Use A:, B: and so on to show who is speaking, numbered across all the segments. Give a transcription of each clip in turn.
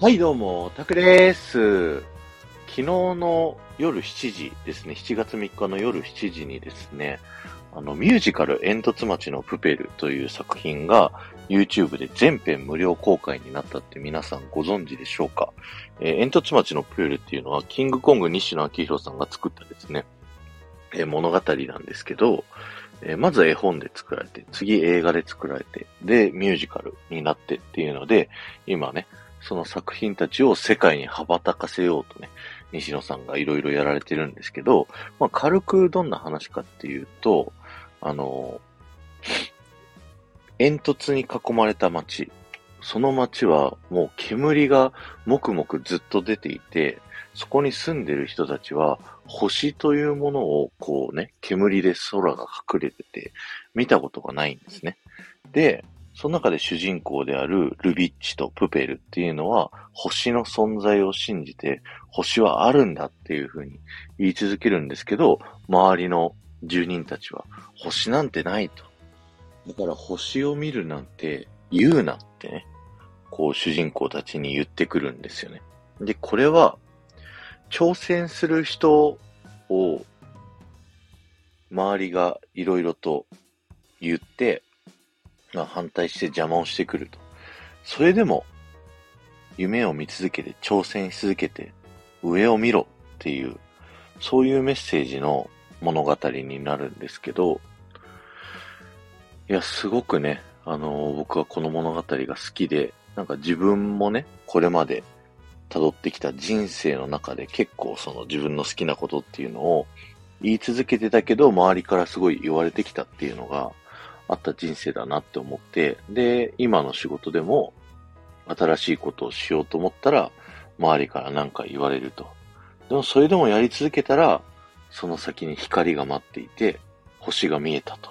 A: はい、どうも、タクです。昨日の夜7時ですね、7月3日の夜7時にですね、あの、ミュージカル煙突町のプペルという作品が YouTube で全編無料公開になったって皆さんご存知でしょうかえー煙突町のプペルっていうのはキングコング西野昭弘さんが作ったですね、えー物語なんですけど、えまず絵本で作られて、次映画で作られて、で、ミュージカルになってっていうので、今ね、その作品たちを世界に羽ばたかせようとね、西野さんがいろいろやられてるんですけど、まあ、軽くどんな話かっていうと、あの、煙突に囲まれた街。その街はもう煙がもくもくずっと出ていて、そこに住んでる人たちは星というものをこうね、煙で空が隠れてて見たことがないんですね。で、その中で主人公であるルビッチとプペルっていうのは星の存在を信じて星はあるんだっていうふうに言い続けるんですけど、周りの住人たちは星なんてないと。だから星を見るなんて言うなってね、こう主人公たちに言ってくるんですよね。で、これは挑戦する人を周りがいろいろと言って、まあ、反対して邪魔をしてくると。それでも、夢を見続けて、挑戦し続けて、上を見ろっていう、そういうメッセージの物語になるんですけど、いや、すごくね、あの僕はこの物語が好きで、なんか自分もね、これまで辿ってきた人生の中で結構その自分の好きなことっていうのを言い続けてたけど、周りからすごい言われてきたっていうのが、あった人生だなって思って、で、今の仕事でも新しいことをしようと思ったら、周りから何か言われると。でもそれでもやり続けたら、その先に光が待っていて、星が見えたと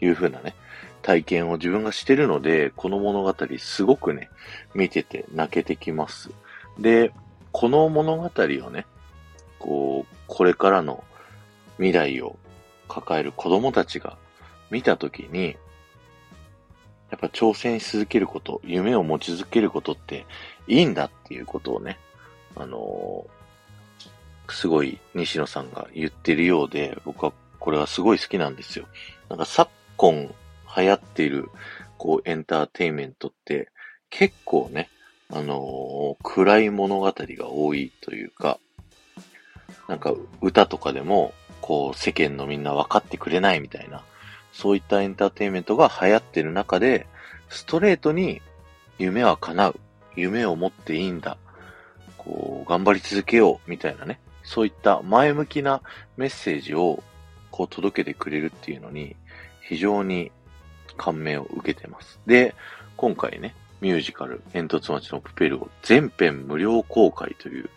A: いうふうなね、体験を自分がしてるので、この物語すごくね、見てて泣けてきます。で、この物語をね、こう、これからの未来を抱える子供たちが見たときに、やっぱ挑戦し続けること、夢を持ち続けることっていいんだっていうことをね、あのーすごい西野さんが言ってるようで、僕はこれはすごい好きなんですよ。なんか昨今流行っている、こう、エンターテインメントって結構ね、あのー暗い物語が多いというか、なんか歌とかでも、こう、世間のみんな分かってくれないみたいな、そういったエンターテインメントが流行ってる中で、ストレートに夢は叶う。夢を持っていいんだ。こう、頑張り続けよう。みたいなね。そういった前向きなメッセージをこう届けてくれるっていうのに非常に感銘を受けてます。で、今回ね、ミュージカル、煙突町のプペルを全編無料公開という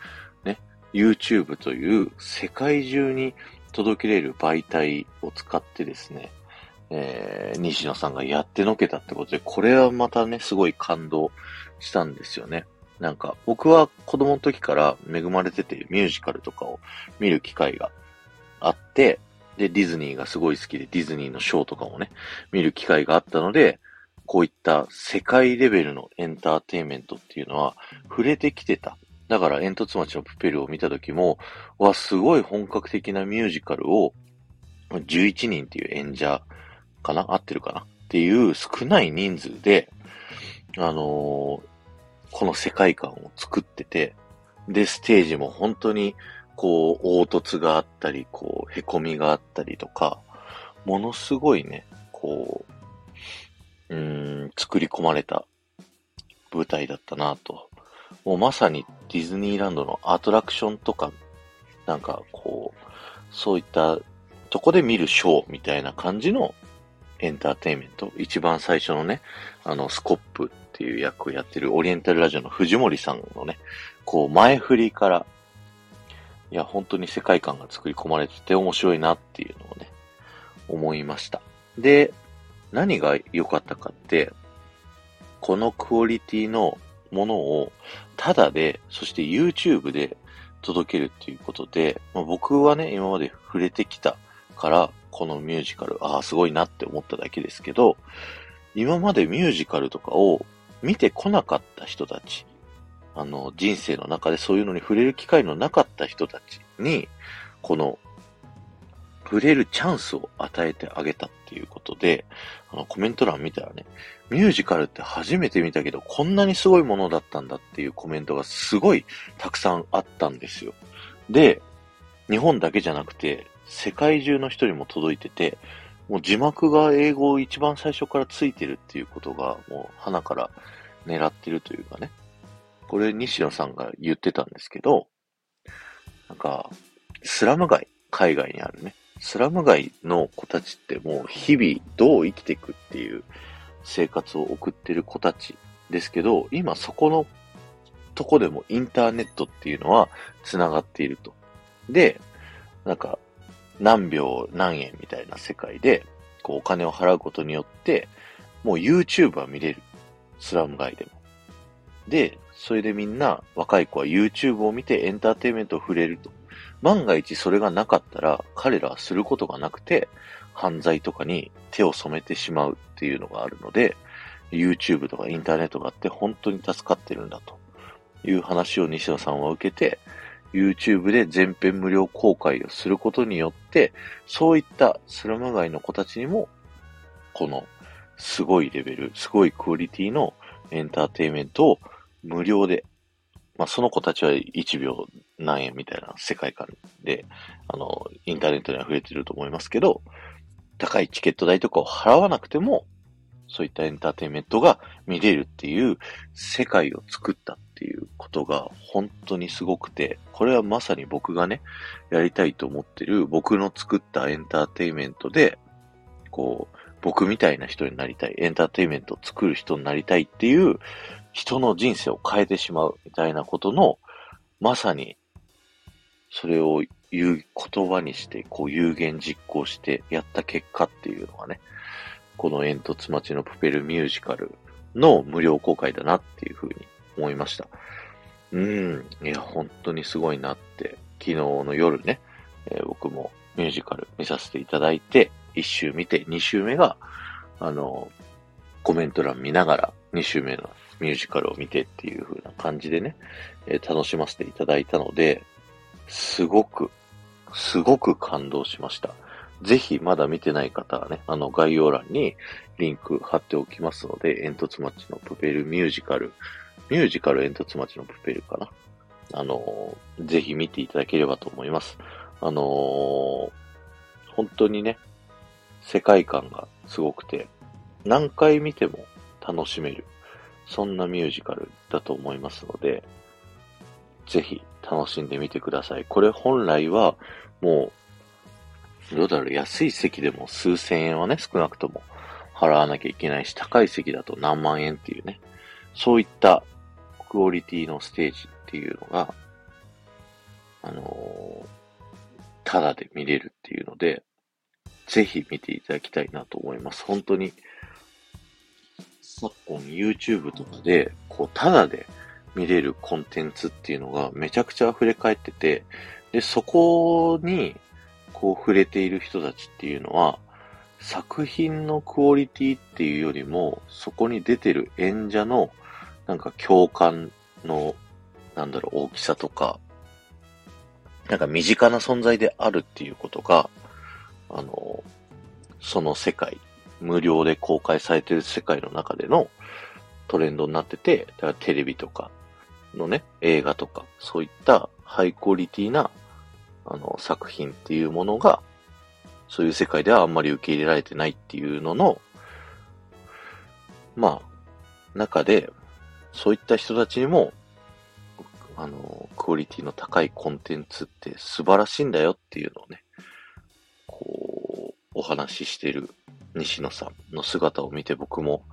A: ね、YouTube という世界中に届けれる媒体を使ってですね、えー、西野さんがやってのけたってことで、これはまたね、すごい感動したんですよね。なんか、僕は子供の時から恵まれててミュージカルとかを見る機会があって、で、ディズニーがすごい好きで、ディズニーのショーとかもね、見る機会があったので、こういった世界レベルのエンターテインメントっていうのは触れてきてた。だから、煙突町のプペルを見た時も、わ、すごい本格的なミュージカルを、11人っていう演者かな合ってるかな？っていう少ない人数で、あのーこの世界観を作ってて、で、ステージも本当に、こう、凹凸があったり、こう、凹みがあったりとか、ものすごいね、こう、うん、作り込まれた舞台だったなと。もうまさにディズニーランドのアトラクションとか、なんかこう、そういったとこで見るショーみたいな感じのエンターテインメント。一番最初のね、あの、スコップっていう役をやってるオリエンタルラジオの藤森さんのね、こう前振りから、いや、本当に世界観が作り込まれてて面白いなっていうのをね、思いました。で、何が良かったかって、このクオリティのものを、ただで、そして YouTube で届けるっていうことで、まあ、僕はね、今まで触れてきたから、このミュージカル、ああ、すごいなって思っただけですけど、今までミュージカルとかを見てこなかった人たちあの、人生の中でそういうのに触れる機会のなかった人たちに、この、触れるチャンスを与えてあげたっていうことで、あの、コメント欄見たらね、ミュージカルって初めて見たけど、こんなにすごいものだったんだっていうコメントがすごいたくさんあったんですよ。で、日本だけじゃなくて、世界中の人にも届いてて、もう字幕が英語を一番最初からついてるっていうことが、もう花から狙ってるというかね。これ西野さんが言ってたんですけど、なんか、スラム街、海外にあるね、スラム街の子たちってもう日々どう生きていくっていう生活を送ってる子たちですけど、今そこのとこでもインターネットっていうのは繋がっていると。で、なんか、何秒何円みたいな世界で、こうお金を払うことによって、もう YouTube は見れる。スラム街でも。で、それでみんな、若い子は YouTube を見てエンターテインメントを触れると。万が一それがなかったら、彼らはすることがなくて、犯罪とかに手を染めてしまうっていうのがあるので、YouTube とかインターネットがあって本当に助かってるんだという話を西野さんは受けて、YouTube で全編無料公開をすることによって、そういったスラム街の子たちにも、このすごいレベル、すごいクオリティのエンターテイメントを無料で、まあその子たちは1秒何円みたいな世界観で、あの、インターネットには触れてると思いますけど、高いチケット代とかを払わなくても、そういったエンターテイメントが見れるっていう世界を作った。っていうことが本当にすごくて、これはまさに僕がね、やりたいと思ってる僕の作ったエンターテイメントで、こう、僕みたいな人になりたい、エンターテイメントを作る人になりたいっていう人の人生を変えてしまうみたいなことの、まさに、それを言う言葉にして、こう有言実行してやった結果っていうのがね、この煙突町のプペルミュージカルの無料公開だなっていうふうに思いました。うん。いや、本当にすごいなって、昨日の夜ね、えー、僕もミュージカル見させていただいて、一周見て、二周目が、あの、コメント欄見ながら、二周目のミュージカルを見てっていう風な感じでね、えー、楽しませていただいたので、すごく、すごく感動しました。ぜひまだ見てない方はね、あの概要欄にリンク貼っておきますので、煙突町のプペルミュージカル、ミュージカル煙突町のプペルかな。あのー、ぜひ見ていただければと思います。あのー、本当にね、世界観がすごくて、何回見ても楽しめる、そんなミュージカルだと思いますので、ぜひ楽しんでみてください。これ本来はもう、どうだろう、安い席でも数千円はね、少なくとも払わなきゃいけないし、高い席だと何万円っていうね、そういったクオリティのステージっていうのが、あの、ただで見れるっていうので、ぜひ見ていただきたいなと思います。本当に、昨今 YouTube とかで、こう、ただで見れるコンテンツっていうのがめちゃくちゃ溢れ返ってて、で、そこに、こう触れている人たちっていうのは、作品のクオリティっていうよりも、そこに出てる演者の、なんか共感の、なんだろう、大きさとか、なんか身近な存在であるっていうことが、あの、その世界、無料で公開されてる世界の中でのトレンドになってて、だからテレビとかのね、映画とか、そういったハイクオリティな、あの、作品っていうものが、そういう世界ではあんまり受け入れられてないっていうのの、まあ、中で、そういった人たちにも、あの、クオリティの高いコンテンツって素晴らしいんだよっていうのをね、こう、お話ししてる西野さんの姿を見て僕も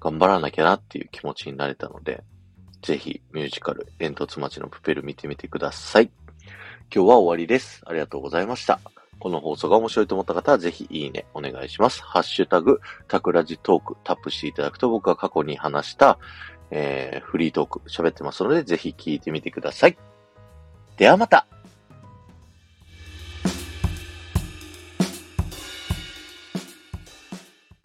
A: 頑張らなきゃなっていう気持ちになれたので、ぜひミュージカル、煙突町のプペル見てみてください。今日は終わりです。ありがとうございました。この放送が面白いと思った方はぜひいいねお願いします。ハッシュタグ、タクラジトークタップしていただくと僕が過去に話した、えー、フリートーク喋ってますのでぜひ聞いてみてください。ではまた